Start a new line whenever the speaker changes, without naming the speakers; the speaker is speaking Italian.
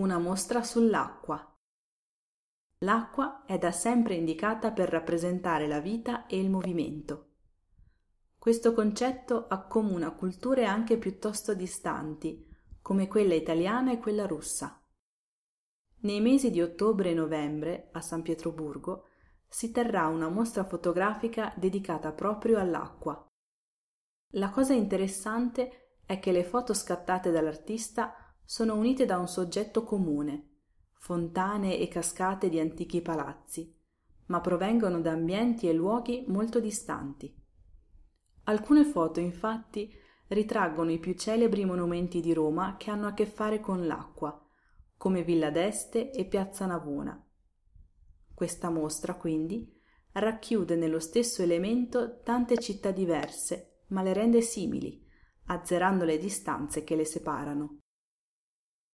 Una mostra sull'acqua. L'acqua è da sempre indicata per rappresentare la vita e il movimento. Questo concetto accomuna culture anche piuttosto distanti, come quella italiana e quella russa. Nei mesi di ottobre e novembre, a San Pietroburgo, si terrà una mostra fotografica dedicata proprio all'acqua. La cosa interessante è che le foto scattate dall'artista sono unite da un soggetto comune, fontane e cascate di antichi palazzi, ma provengono da ambienti e luoghi molto distanti. Alcune foto, infatti, ritraggono i più celebri monumenti di Roma che hanno a che fare con l'acqua, come Villa d'Este e Piazza Navona. Questa mostra, quindi, racchiude nello stesso elemento tante città diverse, ma le rende simili, azzerando le distanze che le separano.